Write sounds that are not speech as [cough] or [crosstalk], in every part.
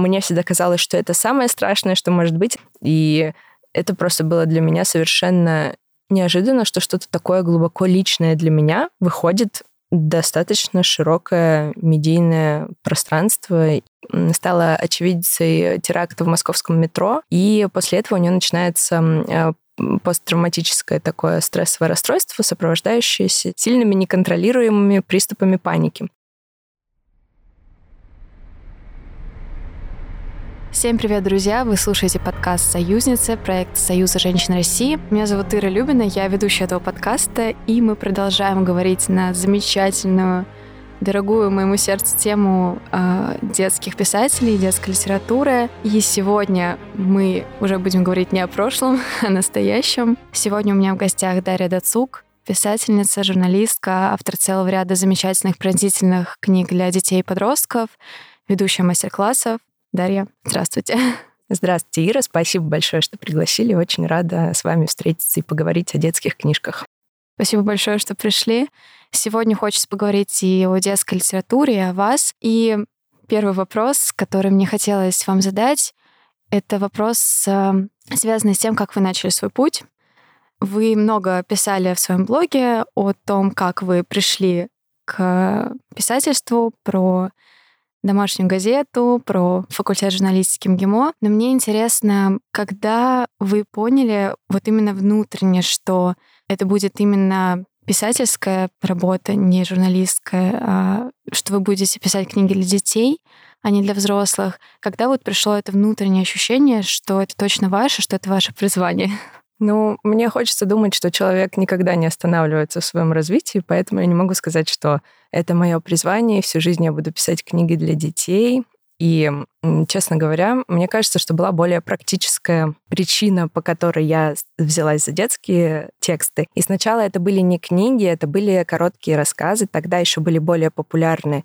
мне всегда казалось, что это самое страшное, что может быть. И это просто было для меня совершенно неожиданно, что что-то такое глубоко личное для меня выходит достаточно широкое медийное пространство. Стала очевидцей теракта в московском метро, и после этого у нее начинается э, посттравматическое такое стрессовое расстройство, сопровождающееся сильными неконтролируемыми приступами паники. Всем привет, друзья! Вы слушаете подкаст «Союзницы», проект Союза женщин России. Меня зовут Ира Любина, я ведущая этого подкаста, и мы продолжаем говорить на замечательную, дорогую моему сердцу тему э, детских писателей, детской литературы. И сегодня мы уже будем говорить не о прошлом, [laughs] а о настоящем. Сегодня у меня в гостях Дарья Дацук, писательница, журналистка, автор целого ряда замечательных пронзительных книг для детей и подростков, ведущая мастер-классов, Дарья, здравствуйте. Здравствуйте, Ира. Спасибо большое, что пригласили. Очень рада с вами встретиться и поговорить о детских книжках. Спасибо большое, что пришли. Сегодня хочется поговорить и о детской литературе, и о вас. И первый вопрос, который мне хотелось вам задать, это вопрос, э, связанный с тем, как вы начали свой путь. Вы много писали в своем блоге о том, как вы пришли к писательству, про домашнюю газету, про факультет журналистики МГИМО. Но мне интересно, когда вы поняли вот именно внутренне, что это будет именно писательская работа, не журналистская, а что вы будете писать книги для детей, а не для взрослых. Когда вот пришло это внутреннее ощущение, что это точно ваше, что это ваше призвание? Ну, мне хочется думать, что человек никогда не останавливается в своем развитии, поэтому я не могу сказать, что это мое призвание, всю жизнь я буду писать книги для детей. И, честно говоря, мне кажется, что была более практическая причина, по которой я взялась за детские тексты. И сначала это были не книги, это были короткие рассказы. Тогда еще были более популярны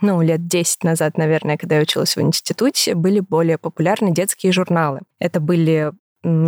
ну, лет 10 назад, наверное, когда я училась в институте, были более популярны детские журналы. Это были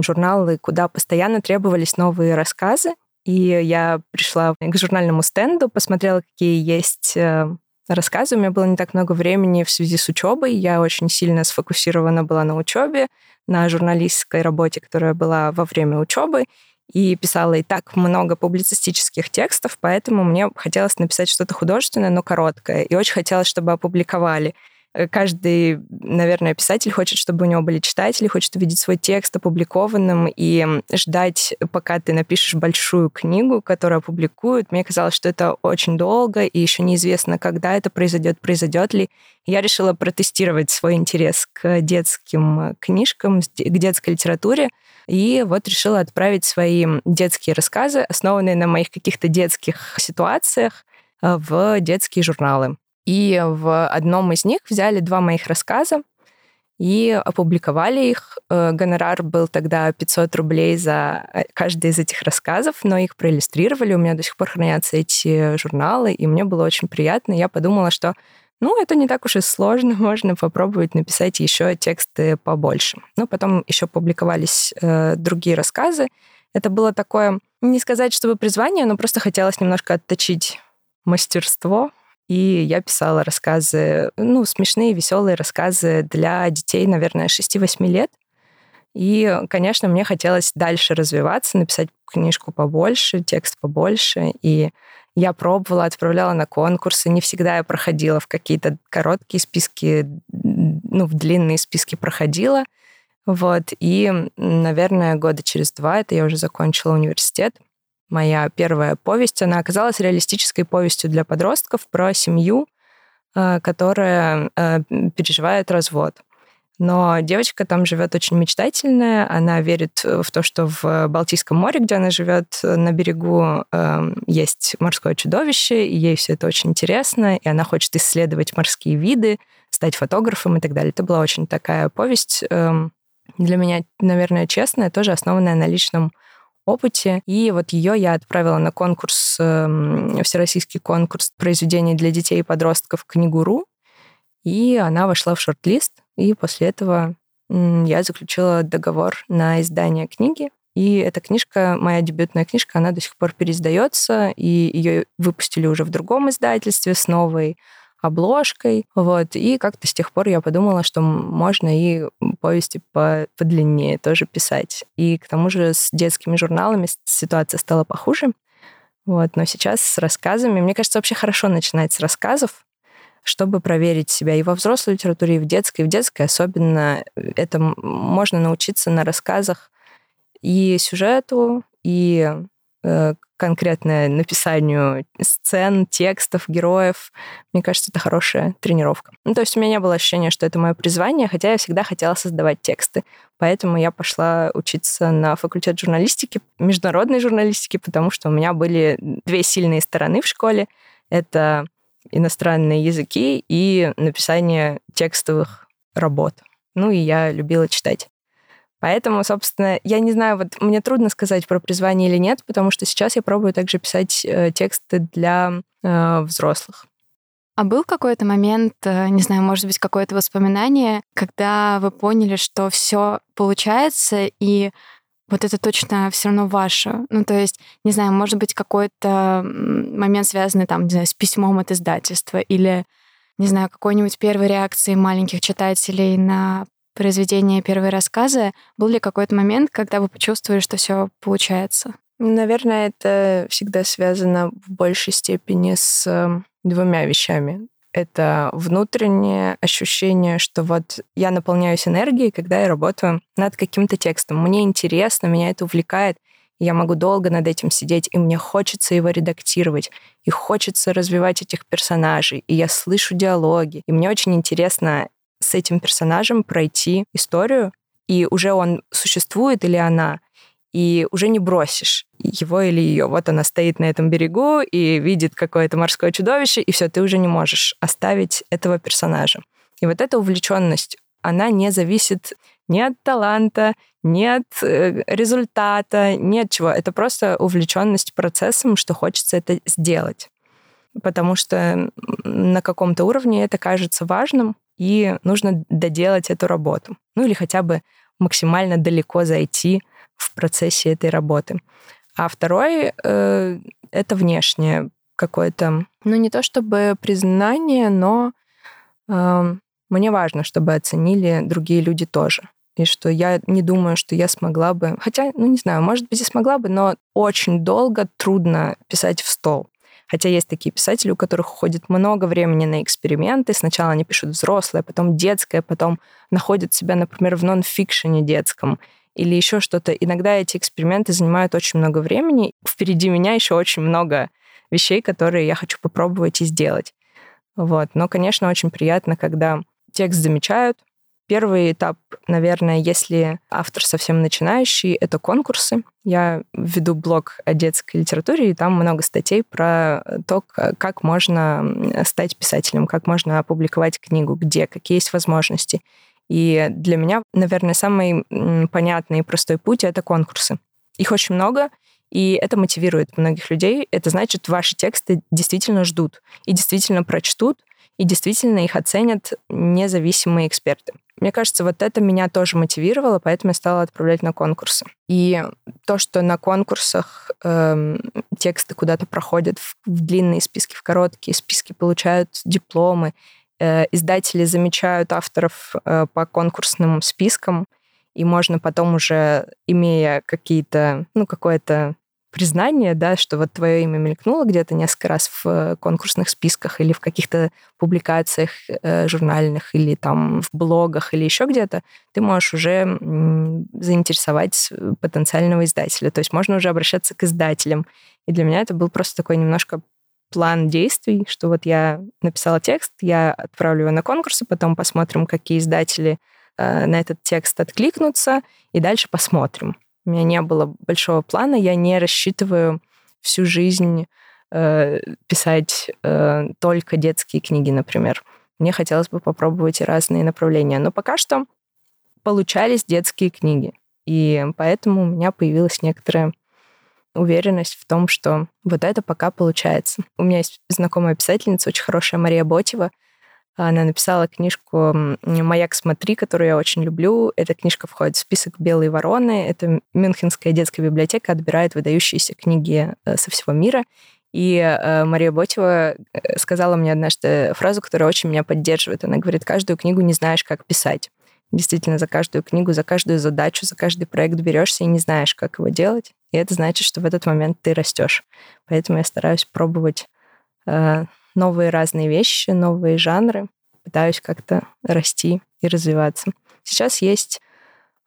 журналы, куда постоянно требовались новые рассказы. И я пришла к журнальному стенду, посмотрела, какие есть э, рассказы. У меня было не так много времени в связи с учебой. Я очень сильно сфокусирована была на учебе, на журналистской работе, которая была во время учебы. И писала и так много публицистических текстов, поэтому мне хотелось написать что-то художественное, но короткое. И очень хотелось, чтобы опубликовали. Э, каждый, наверное, писатель хочет, чтобы у него были читатели, хочет увидеть свой текст опубликованным и ждать, пока ты напишешь большую книгу, которую опубликуют. Мне казалось, что это очень долго, и еще неизвестно, когда это произойдет, произойдет ли. Я решила протестировать свой интерес к детским книжкам, к детской литературе, и вот решила отправить свои детские рассказы, основанные на моих каких-то детских ситуациях, э, в детские журналы. И в одном из них взяли два моих рассказа и опубликовали их. Э, гонорар был тогда 500 рублей за э, каждый из этих рассказов, но их проиллюстрировали. У меня до сих пор хранятся эти журналы, и мне было очень приятно. Я подумала, что ну, это не так уж и сложно, [laughs] можно попробовать написать еще тексты побольше. Ну, потом еще публиковались э, другие рассказы. Это было такое, не сказать, чтобы призвание, но просто хотелось немножко отточить мастерство, и я писала рассказы, ну, смешные, веселые рассказы для детей, наверное, 6-8 лет. И, конечно, мне хотелось дальше развиваться, написать книжку побольше, текст побольше. И я пробовала, отправляла на конкурсы. Не всегда я проходила в какие-то короткие списки, ну, в длинные списки проходила. Вот. И, наверное, года через два, это я уже закончила университет, моя первая повесть, она оказалась реалистической повестью для подростков про семью, э, которая э, переживает развод. Но девочка там живет очень мечтательная, она верит в то, что в Балтийском море, где она живет, на берегу э, есть морское чудовище, и ей все это очень интересно, и она хочет исследовать морские виды, стать фотографом и так далее. Это была очень такая повесть эм, для меня, наверное, честная, тоже основанная на личном опыте. И вот ее я отправила на конкурс, эм, всероссийский конкурс произведений для детей и подростков «Книгуру». И она вошла в шорт-лист. И после этого я заключила договор на издание книги. И эта книжка, моя дебютная книжка, она до сих пор переиздается, и ее выпустили уже в другом издательстве с новой обложкой, вот, и как-то с тех пор я подумала, что можно и повести по, подлиннее тоже писать. И к тому же с детскими журналами ситуация стала похуже, вот, но сейчас с рассказами, мне кажется, вообще хорошо начинать с рассказов, чтобы проверить себя и во взрослой литературе, и в детской. И в детской особенно это можно научиться на рассказах и сюжету, и э, конкретное написанию сцен, текстов, героев. Мне кажется, это хорошая тренировка. Ну, то есть у меня не было ощущения, что это мое призвание, хотя я всегда хотела создавать тексты. Поэтому я пошла учиться на факультет журналистики, международной журналистики, потому что у меня были две сильные стороны в школе. Это иностранные языки и написание текстовых работ. Ну и я любила читать. Поэтому, собственно, я не знаю, вот мне трудно сказать про призвание или нет, потому что сейчас я пробую также писать э, тексты для э, взрослых. А был какой-то момент, э, не знаю, может быть, какое-то воспоминание, когда вы поняли, что все получается, и вот это точно все равно ваше. Ну, то есть, не знаю, может быть, какой-то момент, связанный там, не знаю, с письмом от издательства или, не знаю, какой-нибудь первой реакции маленьких читателей на произведение первые рассказы. Был ли какой-то момент, когда вы почувствовали, что все получается? Наверное, это всегда связано в большей степени с эм, двумя вещами. Это внутреннее ощущение, что вот я наполняюсь энергией, когда я работаю над каким-то текстом. Мне интересно, меня это увлекает, я могу долго над этим сидеть, и мне хочется его редактировать, и хочется развивать этих персонажей, и я слышу диалоги, и мне очень интересно с этим персонажем пройти историю, и уже он существует или она, и уже не бросишь его или ее. Вот она стоит на этом берегу и видит какое-то морское чудовище, и все, ты уже не можешь оставить этого персонажа. И вот эта увлеченность, она не зависит ни от таланта, ни от э, результата, ни от чего. Это просто увлеченность процессом, что хочется это сделать. Потому что на каком-то уровне это кажется важным, и нужно доделать эту работу. Ну или хотя бы максимально далеко зайти в процессе этой работы. А второй э, это внешнее какое-то, ну не то чтобы признание, но э, мне важно, чтобы оценили другие люди тоже. И что я не думаю, что я смогла бы, хотя, ну не знаю, может быть, и смогла бы, но очень долго трудно писать в стол. Хотя есть такие писатели, у которых уходит много времени на эксперименты. Сначала они пишут взрослое, потом детское, потом находят себя, например, в нон-фикшене детском или еще что-то. Иногда эти эксперименты занимают очень много времени. Впереди меня еще очень много вещей, которые я хочу попробовать и сделать. Вот. Но, конечно, очень приятно, когда текст замечают, Первый этап, наверное, если автор совсем начинающий, это конкурсы. Я веду блог о детской литературе, и там много статей про то, как можно стать писателем, как можно опубликовать книгу, где, какие есть возможности. И для меня, наверное, самый понятный и простой путь — это конкурсы. Их очень много, и это мотивирует многих людей. Это значит, ваши тексты действительно ждут и действительно прочтут, и действительно их оценят независимые эксперты. Мне кажется, вот это меня тоже мотивировало, поэтому я стала отправлять на конкурсы. И то, что на конкурсах э, тексты куда-то проходят в, в длинные списки, в короткие списки, получают дипломы, э, издатели замечают авторов э, по конкурсным спискам, и можно потом уже, имея какие-то, ну, какое-то признание, да, что вот твое имя мелькнуло где-то несколько раз в э, конкурсных списках или в каких-то публикациях э, журнальных или там в блогах или еще где-то, ты можешь уже заинтересовать потенциального издателя. То есть можно уже обращаться к издателям. И для меня это был просто такой немножко план действий, что вот я написала текст, я отправлю его на конкурсы, потом посмотрим, какие издатели э, на этот текст откликнутся, и дальше посмотрим. У меня не было большого плана, я не рассчитываю всю жизнь э, писать э, только детские книги, например. Мне хотелось бы попробовать разные направления. Но пока что получались детские книги. И поэтому у меня появилась некоторая уверенность в том, что вот это пока получается. У меня есть знакомая писательница, очень хорошая Мария Ботева, она написала книжку «Маяк, смотри», которую я очень люблю. Эта книжка входит в список «Белые вороны». Это Мюнхенская детская библиотека отбирает выдающиеся книги э, со всего мира. И э, Мария Ботева э, сказала мне однажды фразу, которая очень меня поддерживает. Она говорит, каждую книгу не знаешь, как писать. Действительно, за каждую книгу, за каждую задачу, за каждый проект берешься и не знаешь, как его делать. И это значит, что в этот момент ты растешь. Поэтому я стараюсь пробовать новые разные вещи, новые жанры, пытаюсь как-то расти и развиваться. Сейчас есть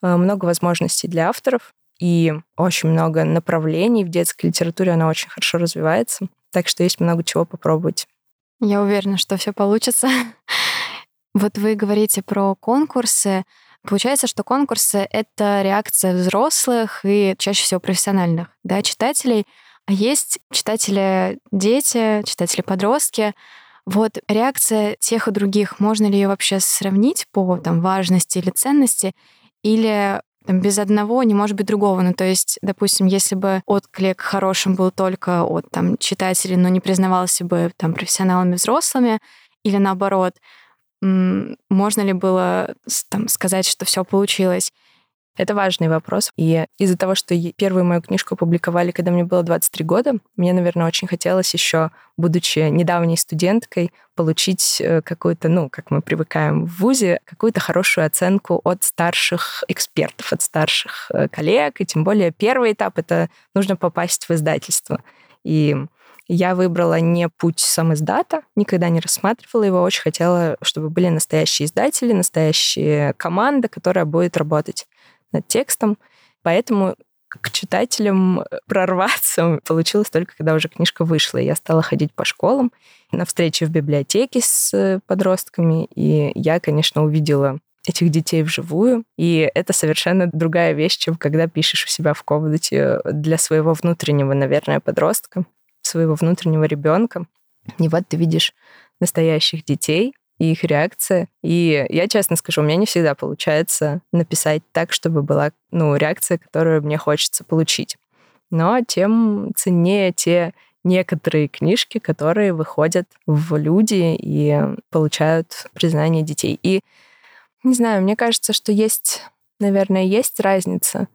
э, много возможностей для авторов, и очень много направлений в детской литературе, она очень хорошо развивается, так что есть много чего попробовать. Я уверена, что все получится. [laughs] Вот вы говорите про конкурсы. Получается, что конкурсы — это реакция взрослых и чаще всего профессиональных да, читателей. А есть читатели-дети, читатели-подростки. Вот реакция тех и других, можно ли ее вообще сравнить по там, важности или ценности? Или там, без одного не может быть другого. Ну, то есть, допустим, если бы отклик хорошим был только от там, читателей, но не признавался бы там, профессионалами взрослыми, или наоборот, можно ли было там, сказать, что все получилось? Это важный вопрос. И из-за того, что первую мою книжку опубликовали, когда мне было 23 года, мне, наверное, очень хотелось еще, будучи недавней студенткой, получить э, какую-то, ну, как мы привыкаем в ВУЗе, какую-то хорошую оценку от старших экспертов, от старших э, коллег. И тем более первый этап — это нужно попасть в издательство. И я выбрала не путь сам издата, никогда не рассматривала его, очень хотела, чтобы были настоящие издатели, настоящая команда, которая будет работать над текстом. Поэтому к читателям э, прорваться [laughs] получилось только когда уже книжка вышла. Я стала ходить по школам, на встречи в библиотеке с э, подростками, и я, конечно, увидела этих детей вживую. И это совершенно другая вещь, чем когда пишешь у себя в комнате для своего внутреннего, наверное, подростка, своего внутреннего ребенка. И вот ты видишь настоящих детей, и их реакция. И я честно скажу, у меня не всегда получается написать так, чтобы была ну, реакция, которую мне хочется получить. Но тем ценнее те некоторые книжки, которые выходят в люди и получают признание детей. И не знаю, мне кажется, что есть, наверное, есть разница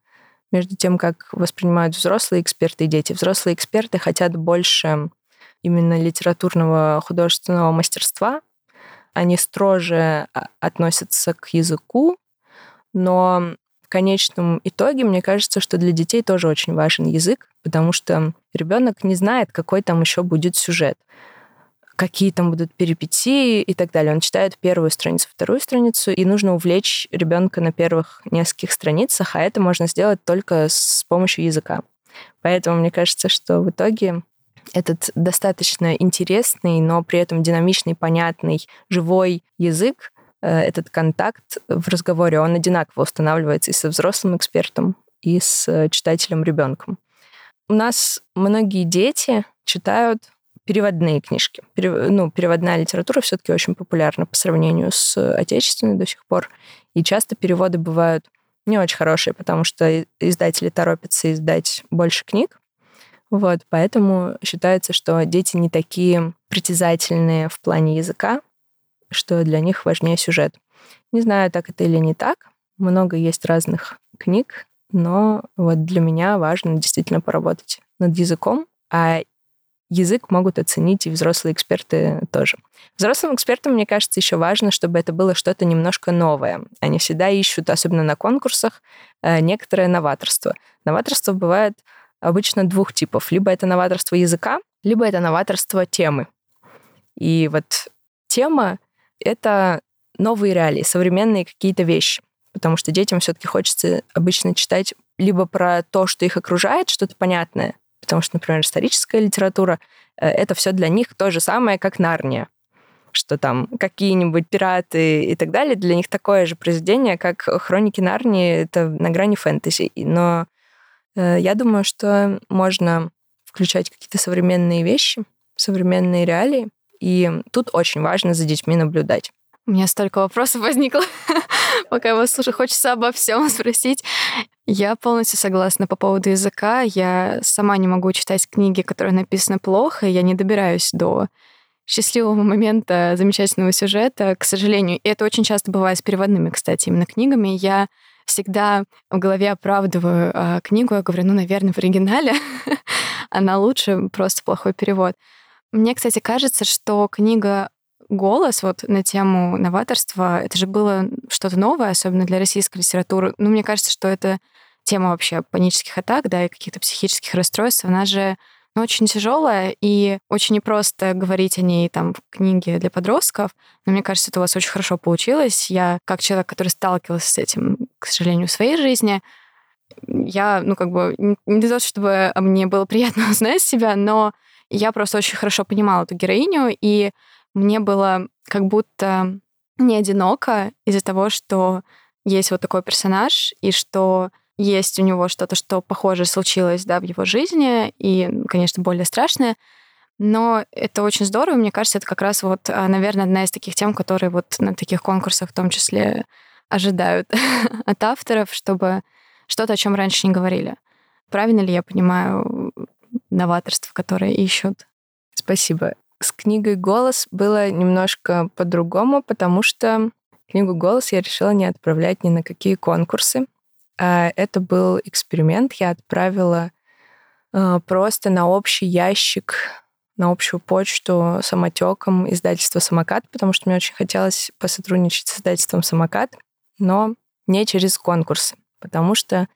между тем, как воспринимают взрослые эксперты и дети. Взрослые эксперты хотят больше именно литературного художественного мастерства, они строже а, относятся к языку, но в конечном итоге мне кажется, что для детей тоже очень важен язык, потому что ребенок не знает, какой там еще будет сюжет какие там будут перипетии и так далее. Он читает первую страницу, вторую страницу, и нужно увлечь ребенка на первых нескольких страницах, а это можно сделать только с помощью языка. Поэтому мне кажется, что в итоге этот достаточно интересный, но при этом динамичный, понятный, живой язык, э, этот контакт в разговоре, он одинаково устанавливается и со взрослым экспертом, и с читателем ребенком. У нас многие дети читают переводные книжки. Перев... Ну, переводная литература все-таки очень популярна по сравнению с отечественной до сих пор. И часто переводы бывают не очень хорошие, потому что издатели торопятся издать больше книг, вот, поэтому считается, что дети не такие притязательные в плане языка, что для них важнее сюжет. Не знаю, так это или не так. Много есть разных книг, но вот для меня важно действительно поработать над языком, а язык могут оценить и взрослые эксперты тоже. Взрослым экспертам, мне кажется, еще важно, чтобы это было что-то немножко новое. Они всегда ищут, особенно на конкурсах, э, некоторое новаторство. Новаторство бывает обычно двух типов. Либо это новаторство языка, либо это новаторство темы. И вот тема — это новые реалии, современные какие-то вещи. Потому что детям все-таки хочется обычно читать либо про то, что их окружает, что-то понятное, потому что, например, историческая литература э, — это все для них то же самое, как Нарния что там какие-нибудь пираты и так далее, для них такое же произведение, как «Хроники Нарнии», это на грани фэнтези. Но я думаю, что можно включать какие-то современные вещи, современные реалии, и тут очень важно за детьми наблюдать. У меня столько вопросов возникло, [laughs] пока я вас слушаю. Хочется обо всем спросить. Я полностью согласна по поводу языка. Я сама не могу читать книги, которые написаны плохо, и я не добираюсь до счастливого момента замечательного сюжета, к сожалению. И это очень часто бывает с переводными, кстати, именно книгами. Я всегда в голове оправдываю а, книгу, я говорю, ну, наверное, в оригинале. [laughs] она лучше, просто плохой перевод. Мне, кстати, кажется, что книга голос вот на тему новаторства, это же было что-то новое, особенно для российской литературы. Ну, мне кажется, что это тема вообще панических атак, да, и каких-то психических расстройств, она же очень тяжелая, и очень непросто говорить о ней там в книге для подростков. Но мне кажется, это у вас очень хорошо получилось. Я, как человек, который сталкивался с этим, к сожалению, в своей жизни, я, ну, как бы, не то, чтобы мне было приятно [laughs] узнать себя, но я просто очень хорошо понимала эту героиню, и мне было как будто не одиноко из-за того, что есть вот такой персонаж, и что есть у него что-то, что похоже случилось да, в его жизни, и, конечно, более страшное. Но это очень здорово, мне кажется, это как раз вот, а, наверное, одна из таких тем, которые вот на таких конкурсах в том числе ожидают [laughs] от авторов, чтобы что-то, о чем раньше не говорили. Правильно ли я понимаю новаторство, которое ищут? Спасибо. С книгой «Голос» было немножко по-другому, потому что книгу «Голос» я решила не отправлять ни на какие конкурсы. А это был эксперимент. Я отправила а, просто на общий ящик, на общую почту самотеком издательства «Самокат», потому что мне очень хотелось посотрудничать с издательством «Самокат», но не через конкурсы, потому что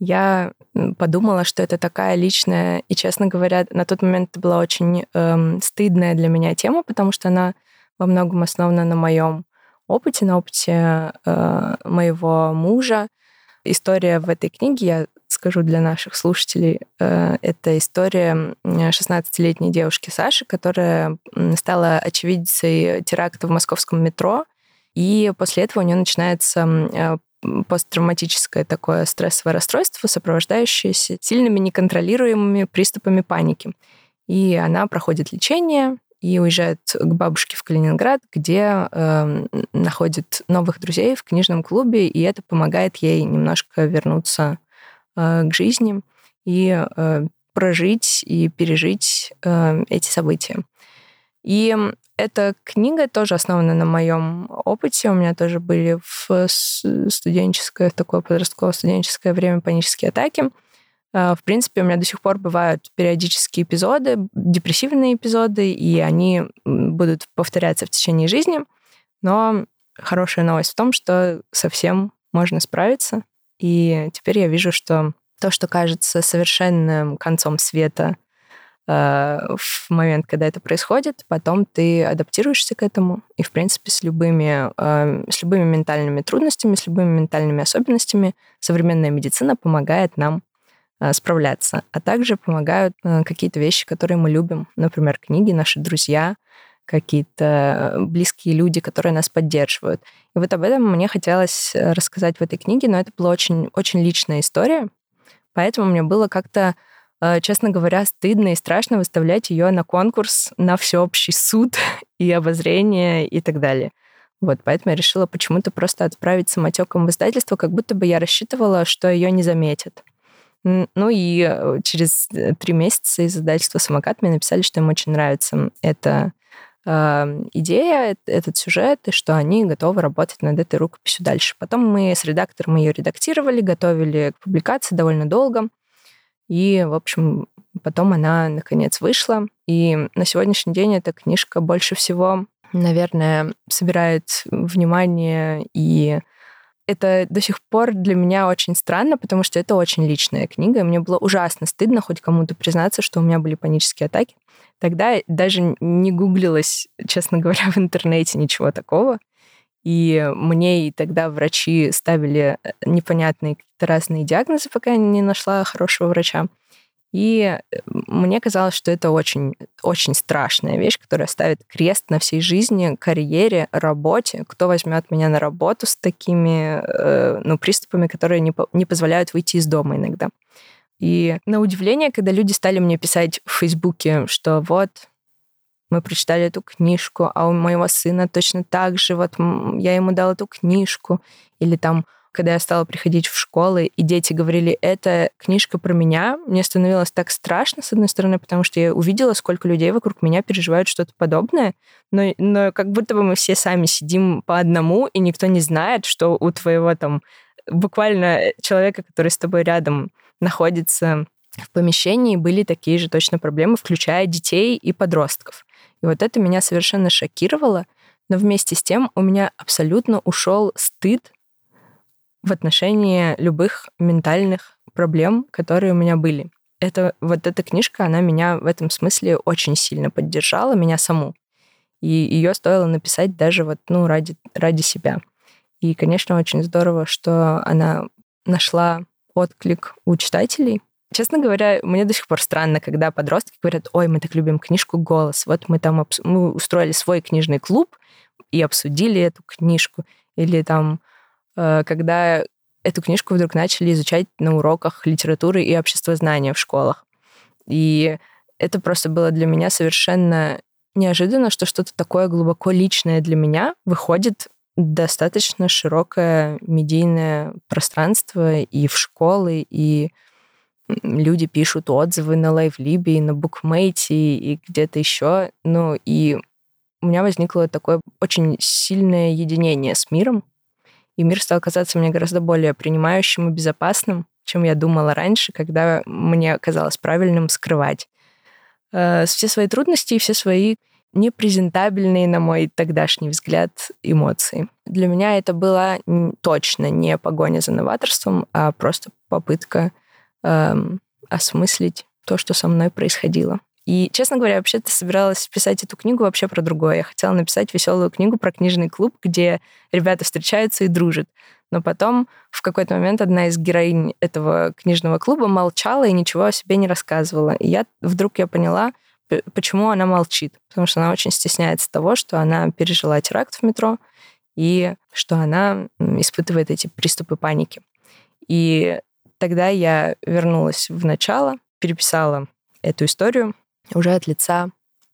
я подумала, что это такая личная, и, честно говоря, на тот момент это была очень эм, стыдная для меня тема, потому что она во многом основана на моем опыте, на опыте э, моего мужа. История в этой книге, я скажу для наших слушателей, э, это история 16-летней девушки Саши, которая стала очевидцей теракта в московском метро, и после этого у нее начинается э, посттравматическое такое стрессовое расстройство, сопровождающееся сильными неконтролируемыми приступами паники. И она проходит лечение и уезжает к бабушке в Калининград, где э, находит новых друзей в книжном клубе, и это помогает ей немножко вернуться э, к жизни и э, прожить и пережить э, эти события. И эта книга тоже основана на моем опыте. У меня тоже были в студенческое, в такое подростковое студенческое время панические атаки. А, в принципе, у меня до сих пор бывают периодические эпизоды, депрессивные эпизоды, и они будут повторяться в течение жизни. Но хорошая новость в том, что совсем можно справиться. И теперь я вижу, что то, что кажется совершенным концом света Э, в момент, когда это происходит, потом ты адаптируешься к этому, и, в принципе, с любыми, э, с любыми ментальными трудностями, с любыми ментальными особенностями современная медицина помогает нам э, справляться, а также помогают какие-то вещи, которые мы любим, например, книги, наши друзья, какие-то близкие люди, которые нас поддерживают. И вот об этом мне хотелось рассказать в этой книге, но это была очень, очень личная история, поэтому мне было как-то Э, честно говоря, стыдно и страшно выставлять ее на конкурс, на всеобщий суд [laughs] и обозрение и так далее. Вот, поэтому я решила почему-то просто отправить самотеком в издательство, как будто бы я рассчитывала, что ее не заметят. Ну и э, через э, три месяца из издательства «Самокат» мне написали, что им очень нравится эта э, идея, этот сюжет, и что они готовы работать над этой рукописью дальше. Потом мы с редактором ее редактировали, готовили к публикации довольно долго. И, в общем, потом она, наконец, вышла. И на сегодняшний день эта книжка больше всего, наверное, собирает внимание и это до сих пор для меня очень странно, потому что это очень личная книга, и мне было ужасно стыдно хоть кому-то признаться, что у меня были панические атаки. Тогда даже не гуглилось, честно говоря, [laughs] в интернете ничего такого. И мне и тогда врачи ставили э, непонятные какие-то разные диагнозы, пока я не нашла хорошего врача. И э, мне казалось, что это очень, очень страшная вещь, которая ставит крест на всей жизни, карьере, работе. Кто возьмет меня на работу с такими э, ну, приступами, которые не, не позволяют выйти из дома иногда. И на удивление, когда люди стали мне писать в Фейсбуке, что вот, мы прочитали эту книжку, а у моего сына точно так же, вот я ему дала эту книжку, или там когда я стала приходить в школы, и дети говорили, это книжка про меня, мне становилось так страшно, с одной стороны, потому что я увидела, сколько людей вокруг меня переживают что-то подобное, но, но как будто бы мы все сами сидим по одному, и никто не знает, что у твоего там буквально человека, который с тобой рядом находится в помещении были такие же точно проблемы, включая детей и подростков. И вот это меня совершенно шокировало, но вместе с тем у меня абсолютно ушел стыд в отношении любых ментальных проблем, которые у меня были. Это, вот эта книжка, она меня в этом смысле очень сильно поддержала, меня саму. И ее стоило написать даже вот, ну, ради, ради себя. И, конечно, очень здорово, что она нашла отклик у читателей. Честно говоря, мне до сих пор странно, когда подростки говорят, ой, мы так любим книжку «Голос». Вот мы там обс... мы устроили свой книжный клуб и обсудили эту книжку. Или там, когда эту книжку вдруг начали изучать на уроках литературы и обществознания в школах. И это просто было для меня совершенно неожиданно, что что-то такое глубоко личное для меня выходит достаточно широкое медийное пространство и в школы, и люди пишут отзывы на лайвлибе, и на букмейте, и где-то еще. Ну, и у меня возникло такое очень сильное единение с миром, и мир стал казаться мне гораздо более принимающим и безопасным, чем я думала раньше, когда мне казалось правильным скрывать э, все свои трудности и все свои непрезентабельные, на мой тогдашний взгляд, эмоции. Для меня это была точно не погоня за новаторством, а просто попытка эм, осмыслить то, что со мной происходило. И, честно говоря, вообще-то собиралась писать эту книгу вообще про другое. Я хотела написать веселую книгу про книжный клуб, где ребята встречаются и дружат. Но потом в какой-то момент одна из героинь этого книжного клуба молчала и ничего о себе не рассказывала. И я вдруг я поняла, почему она молчит. Потому что она очень стесняется того, что она пережила теракт в метро и что она испытывает эти приступы паники. И тогда я вернулась в начало, переписала эту историю уже от лица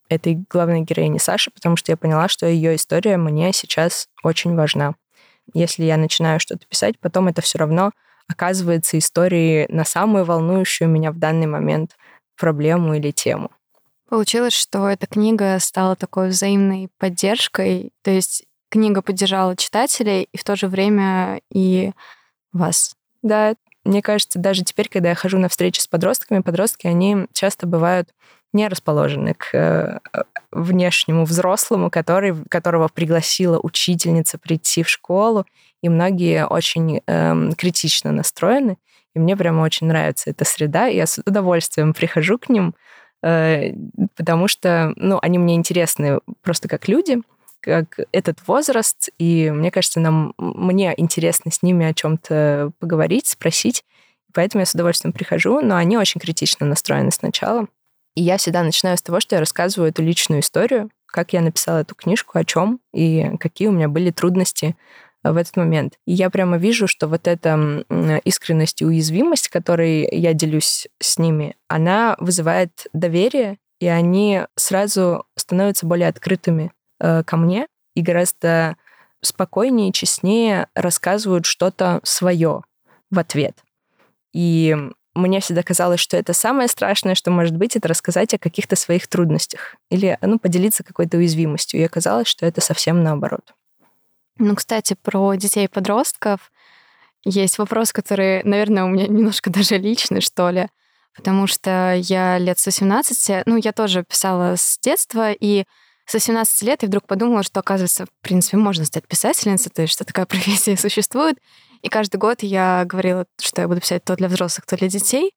этой главной героини Саши, потому что я поняла, что ее история мне сейчас очень важна. Если я начинаю что-то писать, потом это все равно оказывается историей на самую волнующую меня в данный момент проблему или тему. Получилось, что эта книга стала такой взаимной поддержкой, то есть книга поддержала читателей и в то же время и вас. Да, мне кажется, даже теперь, когда я хожу на встречи с подростками, подростки, они часто бывают не расположены к э, внешнему взрослому, который, которого пригласила учительница прийти в школу, и многие очень эм, критично настроены. И мне прямо очень нравится эта среда, и я с удовольствием прихожу к ним, Э, потому что, ну, они мне интересны просто как люди, как этот возраст, и мне кажется, нам, мне интересно с ними о чем-то поговорить, спросить, поэтому я с удовольствием прихожу, но они очень критично настроены сначала. И я всегда начинаю с того, что я рассказываю эту личную историю, как я написала эту книжку, о чем и какие у меня были трудности в этот момент. И я прямо вижу, что вот эта искренность и уязвимость, которой я делюсь с ними, она вызывает доверие, и они сразу становятся более открытыми э, ко мне и гораздо спокойнее и честнее рассказывают что-то свое в ответ. И мне всегда казалось, что это самое страшное, что может быть, это рассказать о каких-то своих трудностях или ну, поделиться какой-то уязвимостью. И оказалось, что это совсем наоборот. Ну, кстати, про детей и подростков есть вопрос, который, наверное, у меня немножко даже личный, что ли, потому что я лет с 18, ну, я тоже писала с детства, и с 18 лет я вдруг подумала, что, оказывается, в принципе, можно стать писательницей, то есть что такая [laughs] профессия существует. И каждый год я говорила, что я буду писать то для взрослых, то для детей.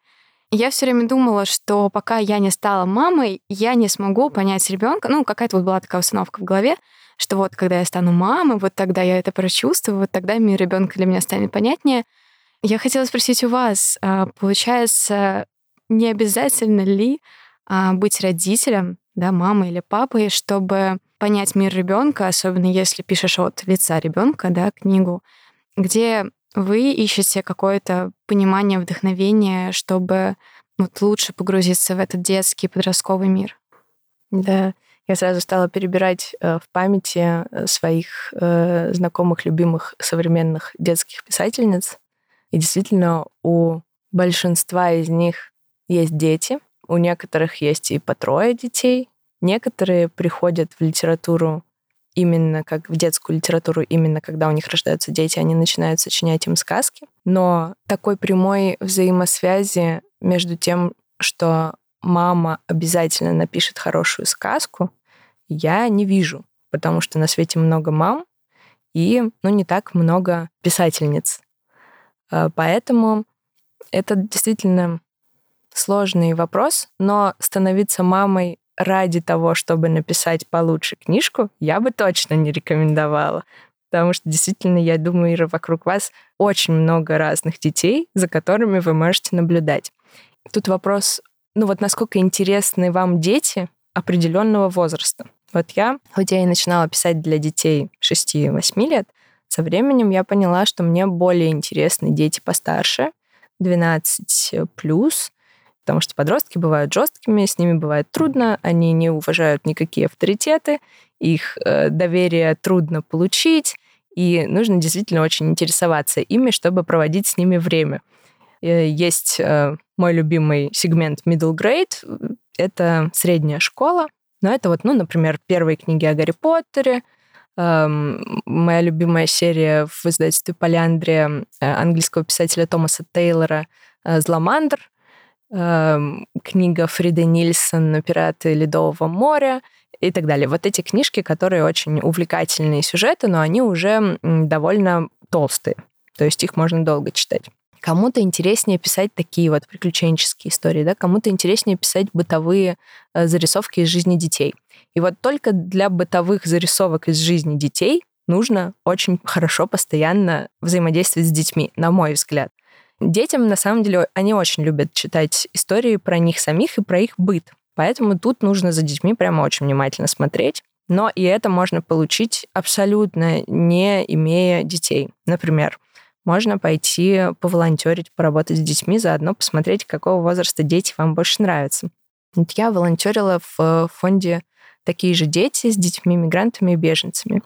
И я все время думала, что пока я не стала мамой, я не смогу понять ребенка. Ну, какая-то вот была такая установка в голове, что вот когда я стану мамой, вот тогда я это прочувствую, вот тогда мир ребенка для меня станет понятнее. Я хотела спросить у вас, а, получается, не обязательно ли а, быть родителем, да, мамой или папой, чтобы понять мир ребенка, особенно если пишешь от лица ребенка, да, книгу, где вы ищете какое-то понимание, вдохновение, чтобы вот лучше погрузиться в этот детский подростковый мир. Да, я сразу стала перебирать э, в памяти э, своих э, знакомых, любимых современных детских писательниц. И действительно, у большинства из них есть дети, у некоторых есть и по трое детей. Некоторые приходят в литературу именно как в детскую литературу, именно когда у них рождаются дети, они начинают сочинять им сказки. Но такой прямой взаимосвязи между тем, что мама обязательно напишет хорошую сказку, я не вижу, потому что на свете много мам и ну, не так много писательниц. А, поэтому это действительно сложный вопрос, но становиться мамой ради того, чтобы написать получше книжку, я бы точно не рекомендовала. Потому что действительно, я думаю, Ира, вокруг вас очень много разных детей, за которыми вы можете наблюдать. Тут вопрос, ну вот насколько интересны вам дети определенного возраста. Вот я, хоть я и начинала писать для детей 6-8 лет, со временем я поняла, что мне более интересны дети постарше, 12 плюс, потому что подростки бывают жесткими, с ними бывает трудно, они не уважают никакие авторитеты, их э, доверие трудно получить, и нужно действительно очень интересоваться ими, чтобы проводить с ними время. Э, есть э, мой любимый сегмент middle grade, это средняя школа, но это вот, ну, например, первые книги о Гарри Поттере, эм, моя любимая серия в издательстве Поляндрия э, английского писателя Томаса Тейлора «Зламандр», эм, книга Фриды Нильсон «Пираты Ледового моря», и так далее. Вот эти книжки, которые очень увлекательные сюжеты, но они уже довольно толстые. То есть их можно долго читать. Кому-то интереснее писать такие вот приключенческие истории, да, кому-то интереснее писать бытовые э, зарисовки из жизни детей. И вот только для бытовых зарисовок из жизни детей нужно очень хорошо постоянно взаимодействовать с детьми, на мой взгляд. Детям, на самом деле, они очень любят читать истории про них самих и про их быт. Поэтому тут нужно за детьми прямо очень внимательно смотреть. Но и это можно получить абсолютно не имея детей. Например, можно пойти поволонтерить, поработать с детьми, заодно посмотреть, какого возраста дети вам больше нравятся. Вот я волонтерила в фонде «Такие же дети» с детьми, мигрантами и беженцами.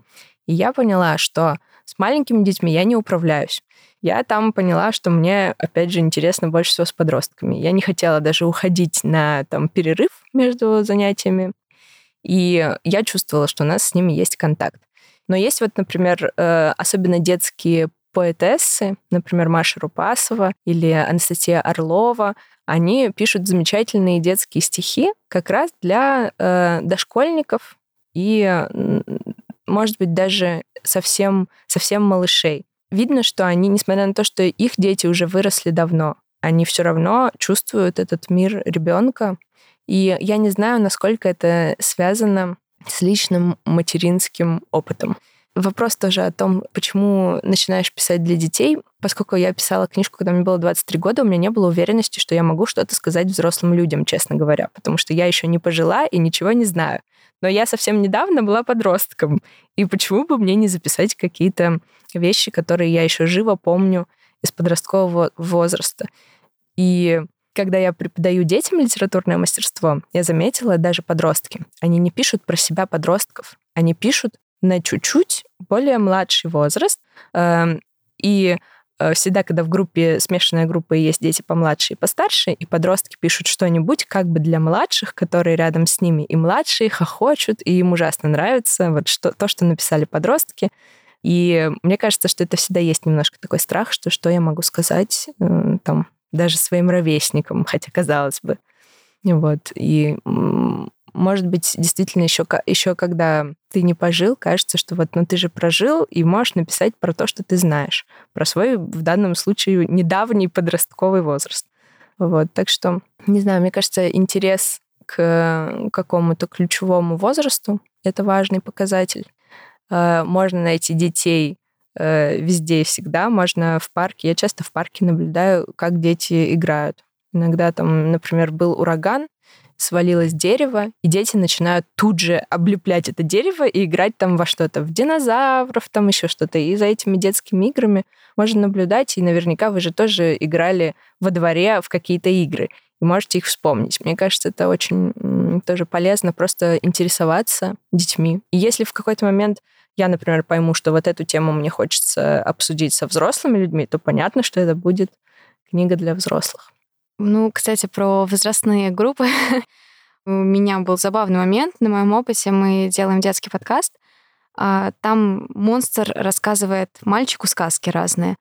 И я поняла, что с маленькими детьми я не управляюсь. Я там поняла, что мне, опять же, интересно больше всего с подростками. Я не хотела даже уходить на там, перерыв между занятиями. И я чувствовала, что у нас с ними есть контакт. Но есть вот, например, э, особенно детские поэтессы, например, Маша Рупасова или Анастасия Орлова, они пишут замечательные детские стихи как раз для э, дошкольников и, может быть, даже совсем, совсем малышей. Видно, что они, несмотря на то, что их дети уже выросли давно, они все равно чувствуют этот мир ребенка. И я не знаю, насколько это связано с личным материнским опытом. Вопрос тоже о том, почему начинаешь писать для детей. Поскольку я писала книжку, когда мне было 23 года, у меня не было уверенности, что я могу что-то сказать взрослым людям, честно говоря, потому что я еще не пожила и ничего не знаю. Но я совсем недавно была подростком. И почему бы мне не записать какие-то вещи, которые я еще живо помню из подросткового возраста? И когда я преподаю детям литературное мастерство, я заметила, даже подростки, они не пишут про себя подростков, они пишут на чуть-чуть более младший возраст. Эм, и э, всегда, когда в группе, смешанная группа, есть дети помладше и постарше, и подростки пишут что-нибудь как бы для младших, которые рядом с ними, и младшие хохочут, и им ужасно нравится вот что, то, что написали подростки. И мне кажется, что это всегда есть немножко такой страх, что что я могу сказать э, там даже своим ровесникам, хотя казалось бы. Вот. И может быть, действительно еще, еще когда ты не пожил, кажется, что вот, ну ты же прожил и можешь написать про то, что ты знаешь, про свой, в данном случае, недавний подростковый возраст. Вот, так что, не знаю, мне кажется, интерес к какому-то ключевому возрасту — это важный показатель. Э, можно найти детей э, везде и всегда. Можно в парке. Я часто в парке наблюдаю, как дети играют. Иногда там, например, был ураган, свалилось дерево, и дети начинают тут же облеплять это дерево и играть там во что-то, в динозавров, там еще что-то. И за этими детскими играми можно наблюдать, и наверняка вы же тоже играли во дворе в какие-то игры, и можете их вспомнить. Мне кажется, это очень тоже полезно просто интересоваться детьми. И если в какой-то момент я, например, пойму, что вот эту тему мне хочется обсудить со взрослыми людьми, то понятно, что это будет книга для взрослых. Ну, кстати, про возрастные группы. [laughs] У меня был забавный момент. На моем опыте мы делаем детский подкаст. А, там монстр рассказывает мальчику сказки разные.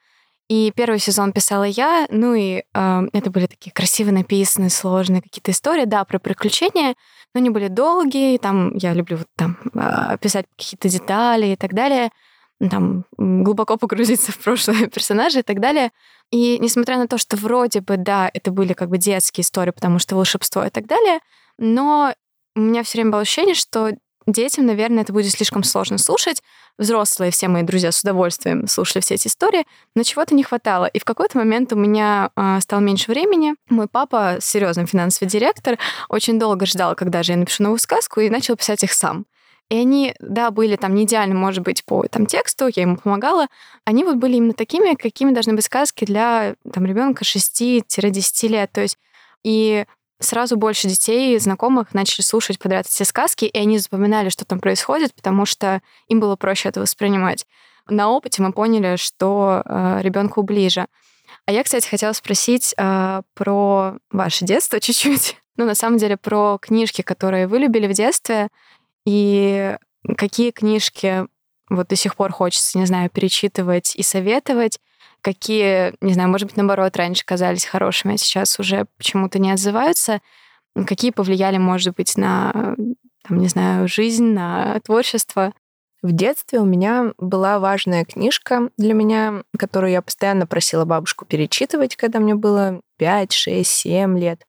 И первый сезон писала я, ну и э, это были такие красиво написанные, сложные какие-то истории, да, про приключения, но они были долгие, там я люблю вот там э, писать какие-то детали и так далее, там глубоко погрузиться в прошлое [laughs] персонажа и так далее. И несмотря на то, что вроде бы, да, это были как бы детские истории, потому что волшебство и так далее, но у меня все время было ощущение, что детям, наверное, это будет слишком сложно слушать. Взрослые, все мои друзья с удовольствием слушали все эти истории, но чего-то не хватало. И в какой-то момент у меня э, стало меньше времени. Мой папа, серьезный финансовый директор, очень долго ждал, когда же я напишу новую сказку, и начал писать их сам. И они, да, были там не идеально, может быть, по там, тексту, я ему помогала. Они вот были именно такими, какими должны быть сказки для там, ребенка 6-10 лет. То есть и сразу больше детей, знакомых начали слушать подряд все сказки, и они запоминали, что там происходит, потому что им было проще это воспринимать. На опыте мы поняли, что э, ребенку ближе. А я, кстати, хотела спросить э, про ваше детство [laughs] чуть-чуть. Ну, на самом деле, про книжки, которые вы любили в детстве, и какие книжки вот до сих пор хочется, не знаю, перечитывать и советовать, какие, не знаю, может быть, наоборот, раньше казались хорошими, а сейчас уже почему-то не отзываются, какие повлияли, может быть, на, там, не знаю, жизнь, на творчество. В детстве у меня была важная книжка для меня, которую я постоянно просила бабушку перечитывать, когда мне было 5, 6, 7 лет.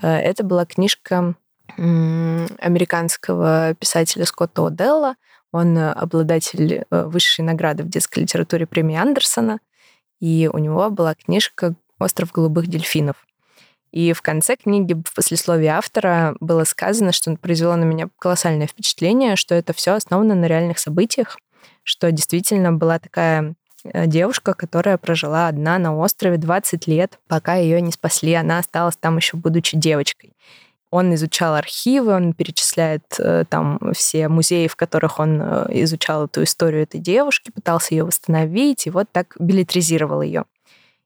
Э, это была книжка американского писателя Скотта О'Делла. Он обладатель э, высшей награды в детской литературе премии Андерсона и у него была книжка «Остров голубых дельфинов». И в конце книги, в послесловии автора, было сказано, что произвело на меня колоссальное впечатление, что это все основано на реальных событиях, что действительно была такая э, девушка, которая прожила одна на острове 20 лет, пока ее не спасли. Она осталась там еще будучи девочкой. Он изучал архивы, он перечисляет э, там все музеи, в которых он э, изучал эту историю этой девушки, пытался ее восстановить, и вот так билетризировал ее.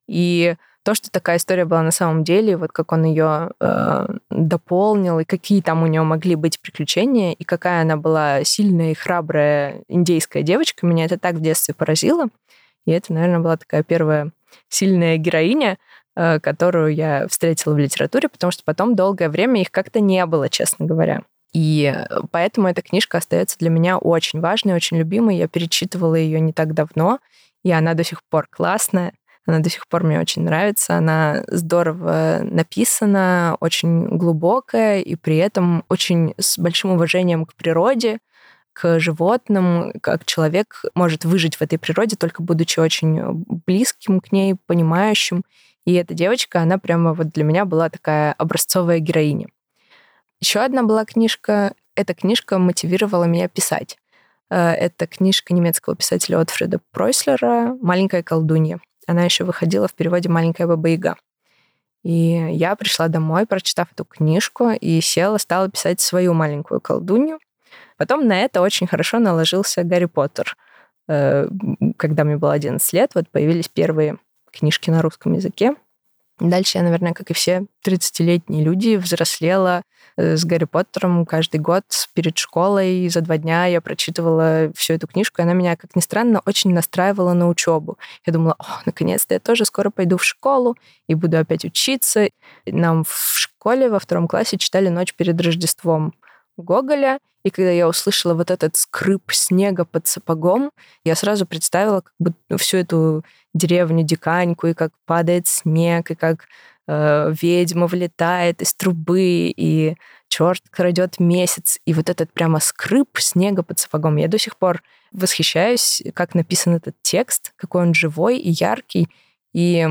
И то, что такая история была на самом деле, вот как он ее э, дополнил, и какие там у нее могли быть приключения, и какая она была сильная и храбрая индейская девочка, меня это так в детстве поразило. И это, наверное, была такая первая сильная героиня, которую я встретила в литературе, потому что потом долгое время их как-то не было, честно говоря. И поэтому эта книжка остается для меня очень важной, очень любимой. Я перечитывала ее не так давно, и она до сих пор классная. Она до сих пор мне очень нравится. Она здорово написана, очень глубокая и при этом очень с большим уважением к природе, к животным, как человек может выжить в этой природе, только будучи очень близким к ней, понимающим и эта девочка, она прямо вот для меня была такая образцовая героиня. Еще одна была книжка. Эта книжка мотивировала меня писать. Э, это книжка немецкого писателя Отфреда Пройслера «Маленькая колдунья». Она еще выходила в переводе «Маленькая баба-яга». И я пришла домой, прочитав эту книжку, и села, стала писать свою маленькую колдунью. Потом на это очень хорошо наложился Гарри Поттер. Э, когда мне было 11 лет, вот появились первые книжки на русском языке. Дальше я, наверное, как и все 30-летние люди, взрослела э, с Гарри Поттером каждый год перед школой. За два дня я прочитывала всю эту книжку, и она меня, как ни странно, очень настраивала на учебу. Я думала, о, наконец-то я тоже скоро пойду в школу и буду опять учиться. Нам в школе во втором классе читали «Ночь перед Рождеством» Гоголя, и когда я услышала вот этот скрип снега под сапогом, я сразу представила как бы всю эту деревню Диканьку, и как падает снег, и как э, ведьма влетает из трубы, и черт крадет месяц. И вот этот прямо скрип снега под сапогом. Я до сих пор восхищаюсь, как написан этот текст, какой он живой и яркий. И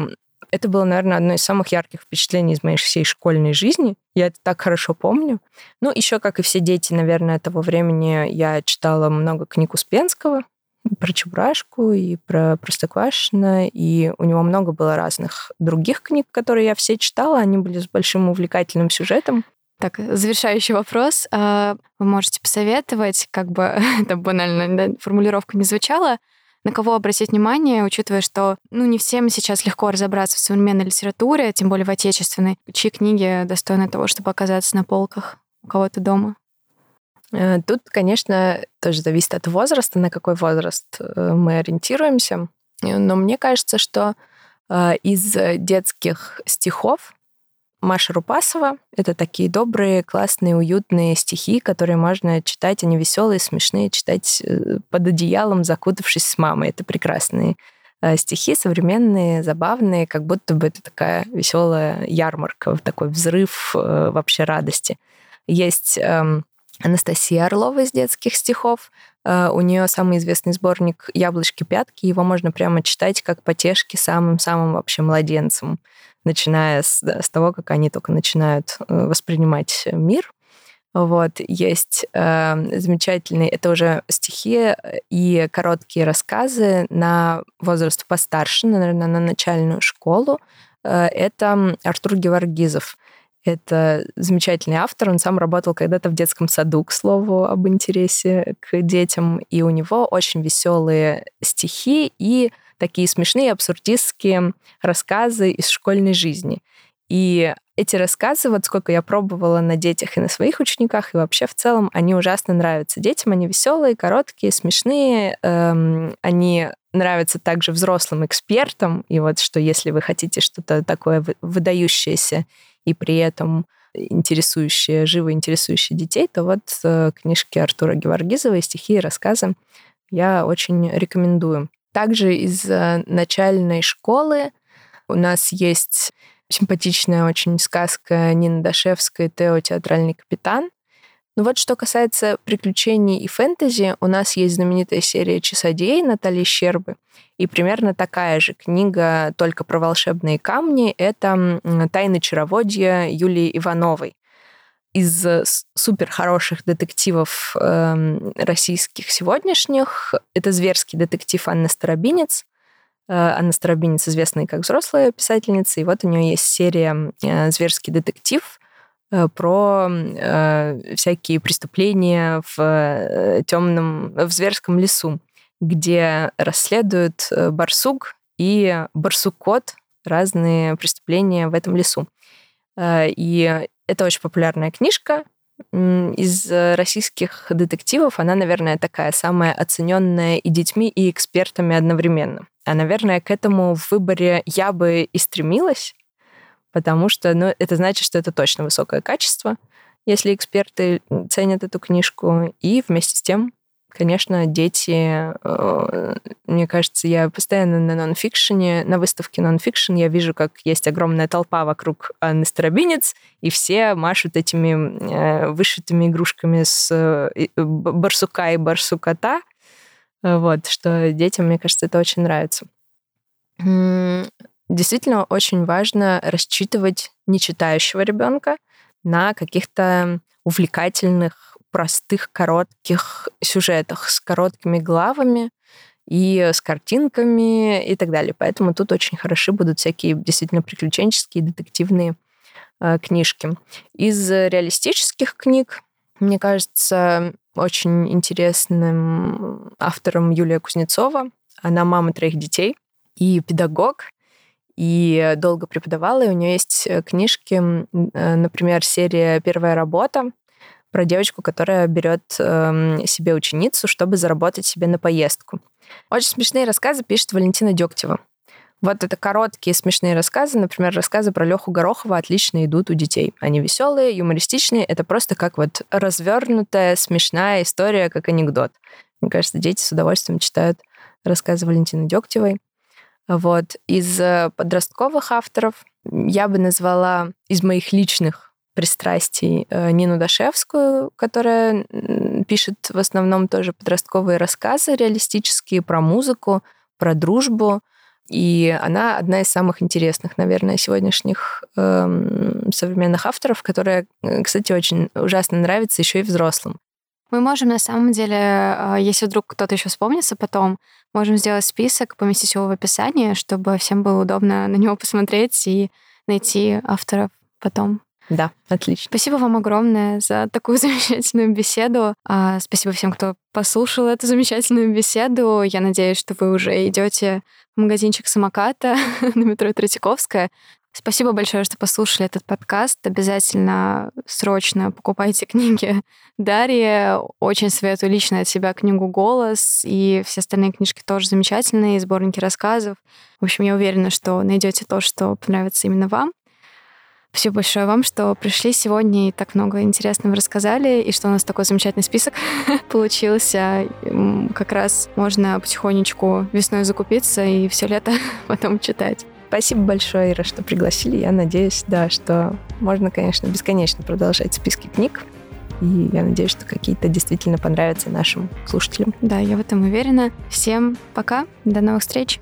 это было, наверное, одно из самых ярких впечатлений из моей всей школьной жизни. Я это так хорошо помню. Ну, еще, как и все дети, наверное, того времени, я читала много книг Успенского про Чебурашку и про Простоквашино, и у него много было разных других книг, которые я все читала, они были с большим увлекательным сюжетом. Так, завершающий вопрос. А, вы можете посоветовать, как бы [laughs] это банально да, формулировка не звучала, на кого обратить внимание, учитывая, что ну, не всем сейчас легко разобраться в современной литературе, тем более в отечественной, чьи книги достойны того, чтобы оказаться на полках у кого-то дома? Э, тут, конечно, тоже зависит от возраста, на какой возраст э, мы ориентируемся. Но мне кажется, что Из детских стихов Маша Рупасова. Это такие добрые, классные, уютные стихи, которые можно читать. Они веселые, смешные, читать э, под одеялом, закутавшись с мамой. Это прекрасные э, стихи, современные, забавные, как будто бы это такая веселая ярмарка, такой взрыв э, вообще радости. Есть эм, Анастасия Орлова из детских стихов. У нее самый известный сборник «Яблочки-пятки». Его можно прямо читать как потешки самым-самым вообще младенцам начиная с, с того, как они только начинают э, воспринимать мир. Вот, есть э, замечательные, это уже стихи и короткие рассказы на возраст постарше, наверное, на начальную школу. Э, это Артур Геворгизов. Это замечательный автор. Он сам работал когда-то в детском саду, к слову, об интересе к детям. И у него очень веселые стихи и такие смешные абсурдистские рассказы из школьной жизни. И эти рассказы, вот сколько я пробовала на детях и на своих учениках, и вообще в целом, они ужасно нравятся детям. Они веселые, короткие, смешные. Эм, они нравятся также взрослым экспертам. И вот что если вы хотите что-то такое выдающееся и при этом интересующие, живо интересующие детей, то вот э, книжки Артура Геворгизова и стихи и рассказы я очень рекомендую. Также из э, начальной школы у нас есть симпатичная очень сказка Нины Дашевской «Тео. Театральный капитан». Ну вот что касается приключений и фэнтези, у нас есть знаменитая серия «Часодей» Натальи Щербы. И примерно такая же книга, только про волшебные камни, это «Тайны чароводья» Юлии Ивановой из э, супер хороших детективов э, российских сегодняшних. Это зверский детектив Анна Старобинец. Э, Анна Старобинец известная как взрослая писательница, и вот у нее есть серия э, «Зверский детектив», э, про э, всякие преступления в э, темном, в зверском лесу, где расследуют барсук и барсукот разные преступления в этом лесу. И это очень популярная книжка. Из российских детективов она, наверное, такая самая оцененная и детьми, и экспертами одновременно. А, наверное, к этому в выборе я бы и стремилась, потому что ну, это значит, что это точно высокое качество, если эксперты ценят эту книжку, и вместе с тем Конечно, дети, э, мне кажется, я постоянно на нонфикшене, на выставке нонфикшн я вижу, как есть огромная толпа вокруг Анны Старобинец, и все машут этими э, вышитыми игрушками с э, барсука и барсукота. Вот, что детям, мне кажется, это очень нравится. Действительно, очень важно рассчитывать нечитающего ребенка на каких-то увлекательных простых, коротких сюжетах с короткими главами и с картинками и так далее. Поэтому тут очень хороши будут всякие действительно приключенческие, детективные э, книжки. Из реалистических книг, мне кажется, очень интересным автором Юлия Кузнецова. Она мама троих детей и педагог, и долго преподавала, и у нее есть книжки, э, например, серия «Первая работа», про девочку, которая берет э, себе ученицу, чтобы заработать себе на поездку. Очень смешные рассказы пишет Валентина Дегтева. Вот это короткие смешные рассказы, например, рассказы про Леху Горохова отлично идут у детей. Они веселые, юмористичные, это просто как вот развернутая, смешная история, как анекдот. Мне кажется, дети с удовольствием читают рассказы Валентины Дегтевой. Вот. Из э, подростковых авторов я бы назвала из моих личных пристрастий э, Нину Дашевскую, которая пишет в основном тоже подростковые рассказы реалистические про музыку, про дружбу. И она одна из самых интересных, наверное, сегодняшних э, современных авторов, которая, э, кстати, очень ужасно нравится еще и взрослым. Мы можем, на самом деле, э, если вдруг кто-то еще вспомнится потом, можем сделать список, поместить его в описании, чтобы всем было удобно на него посмотреть и найти авторов потом. Да, отлично. Спасибо вам огромное за такую [laughs] замечательную беседу. А, спасибо всем, кто послушал эту замечательную беседу. Я надеюсь, что вы уже идете в магазинчик самоката [laughs] на метро Третьяковская. Спасибо большое, что послушали этот подкаст. Обязательно срочно покупайте [laughs] книги Дарьи. Очень советую лично от себя книгу «Голос». И все остальные книжки тоже замечательные, сборники рассказов. В общем, я уверена, что найдете то, что понравится именно вам. Спасибо большое вам, что пришли сегодня и так много интересного рассказали, и что у нас такой замечательный список [laughs] получился. Как раз можно потихонечку весной закупиться и все лето [laughs] потом читать. Спасибо большое, Ира, что пригласили. Я надеюсь, да, что можно, конечно, бесконечно продолжать списки книг. И я надеюсь, что какие-то действительно понравятся нашим слушателям. Да, я в этом уверена. Всем пока, до новых встреч.